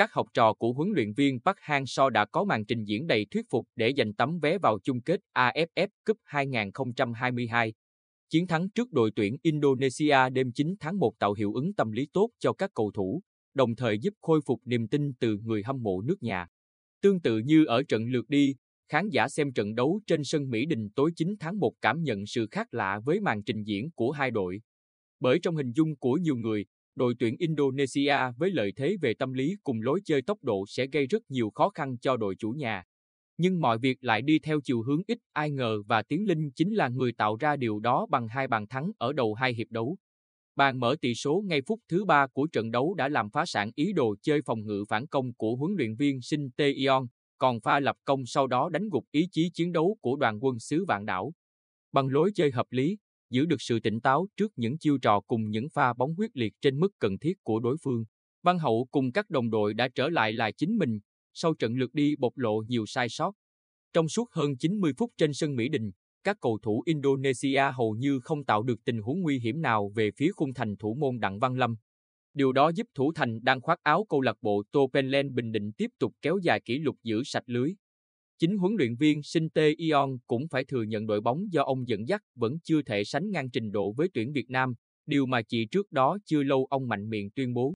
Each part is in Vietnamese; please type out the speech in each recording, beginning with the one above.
các học trò của huấn luyện viên Park Hang-seo đã có màn trình diễn đầy thuyết phục để giành tấm vé vào chung kết AFF Cup 2022. Chiến thắng trước đội tuyển Indonesia đêm 9 tháng 1 tạo hiệu ứng tâm lý tốt cho các cầu thủ, đồng thời giúp khôi phục niềm tin từ người hâm mộ nước nhà. Tương tự như ở trận lượt đi, khán giả xem trận đấu trên sân Mỹ Đình tối 9 tháng 1 cảm nhận sự khác lạ với màn trình diễn của hai đội. Bởi trong hình dung của nhiều người, đội tuyển Indonesia với lợi thế về tâm lý cùng lối chơi tốc độ sẽ gây rất nhiều khó khăn cho đội chủ nhà. Nhưng mọi việc lại đi theo chiều hướng ít ai ngờ và Tiến Linh chính là người tạo ra điều đó bằng hai bàn thắng ở đầu hai hiệp đấu. Bàn mở tỷ số ngay phút thứ ba của trận đấu đã làm phá sản ý đồ chơi phòng ngự phản công của huấn luyện viên Shin Tae-yong, còn pha lập công sau đó đánh gục ý chí chiến đấu của đoàn quân xứ vạn đảo. Bằng lối chơi hợp lý, giữ được sự tỉnh táo trước những chiêu trò cùng những pha bóng quyết liệt trên mức cần thiết của đối phương. Văn Hậu cùng các đồng đội đã trở lại là chính mình, sau trận lượt đi bộc lộ nhiều sai sót. Trong suốt hơn 90 phút trên sân Mỹ Đình, các cầu thủ Indonesia hầu như không tạo được tình huống nguy hiểm nào về phía khung thành thủ môn Đặng Văn Lâm. Điều đó giúp thủ thành đang khoác áo câu lạc bộ Topenland Bình Định tiếp tục kéo dài kỷ lục giữ sạch lưới. Chính huấn luyện viên Shin Tae-yeon cũng phải thừa nhận đội bóng do ông dẫn dắt vẫn chưa thể sánh ngang trình độ với tuyển Việt Nam, điều mà chỉ trước đó chưa lâu ông mạnh miệng tuyên bố.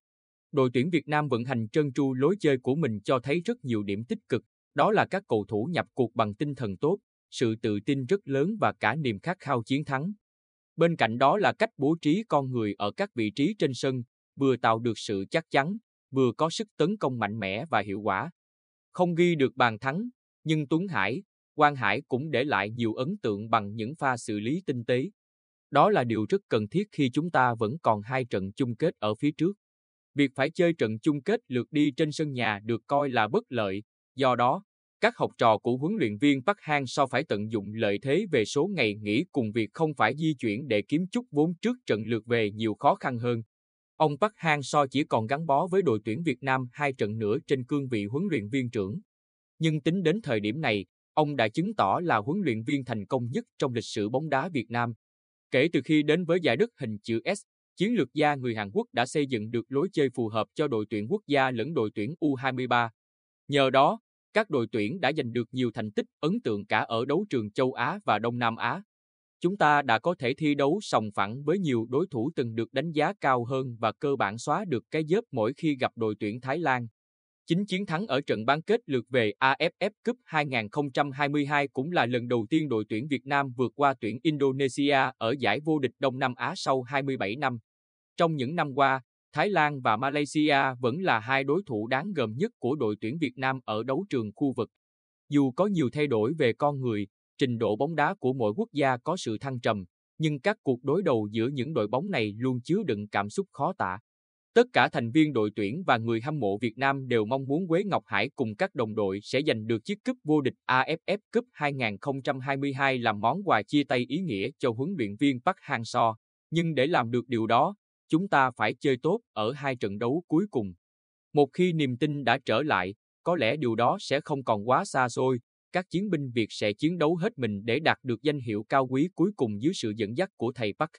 Đội tuyển Việt Nam vận hành trơn tru lối chơi của mình cho thấy rất nhiều điểm tích cực, đó là các cầu thủ nhập cuộc bằng tinh thần tốt, sự tự tin rất lớn và cả niềm khát khao chiến thắng. Bên cạnh đó là cách bố trí con người ở các vị trí trên sân, vừa tạo được sự chắc chắn, vừa có sức tấn công mạnh mẽ và hiệu quả. Không ghi được bàn thắng, nhưng Tuấn Hải, Quang Hải cũng để lại nhiều ấn tượng bằng những pha xử lý tinh tế. Đó là điều rất cần thiết khi chúng ta vẫn còn hai trận chung kết ở phía trước. Việc phải chơi trận chung kết lượt đi trên sân nhà được coi là bất lợi, do đó, các học trò của huấn luyện viên Park Hang-seo phải tận dụng lợi thế về số ngày nghỉ cùng việc không phải di chuyển để kiếm chút vốn trước trận lượt về nhiều khó khăn hơn. Ông Park Hang so chỉ còn gắn bó với đội tuyển Việt Nam hai trận nữa trên cương vị huấn luyện viên trưởng. Nhưng tính đến thời điểm này, ông đã chứng tỏ là huấn luyện viên thành công nhất trong lịch sử bóng đá Việt Nam. Kể từ khi đến với giải đất hình chữ S, chiến lược gia người Hàn Quốc đã xây dựng được lối chơi phù hợp cho đội tuyển quốc gia lẫn đội tuyển U23. Nhờ đó, các đội tuyển đã giành được nhiều thành tích ấn tượng cả ở đấu trường châu Á và Đông Nam Á. Chúng ta đã có thể thi đấu sòng phẳng với nhiều đối thủ từng được đánh giá cao hơn và cơ bản xóa được cái dớp mỗi khi gặp đội tuyển Thái Lan. Chính chiến thắng ở trận bán kết lượt về AFF Cup 2022 cũng là lần đầu tiên đội tuyển Việt Nam vượt qua tuyển Indonesia ở giải vô địch Đông Nam Á sau 27 năm. Trong những năm qua, Thái Lan và Malaysia vẫn là hai đối thủ đáng gờm nhất của đội tuyển Việt Nam ở đấu trường khu vực. Dù có nhiều thay đổi về con người, trình độ bóng đá của mỗi quốc gia có sự thăng trầm, nhưng các cuộc đối đầu giữa những đội bóng này luôn chứa đựng cảm xúc khó tả. Tất cả thành viên đội tuyển và người hâm mộ Việt Nam đều mong muốn Quế Ngọc Hải cùng các đồng đội sẽ giành được chiếc cúp vô địch AFF Cup 2022 làm món quà chia tay ý nghĩa cho huấn luyện viên Park Hang-seo. Nhưng để làm được điều đó, chúng ta phải chơi tốt ở hai trận đấu cuối cùng. Một khi niềm tin đã trở lại, có lẽ điều đó sẽ không còn quá xa xôi, các chiến binh Việt sẽ chiến đấu hết mình để đạt được danh hiệu cao quý cuối cùng dưới sự dẫn dắt của thầy Park.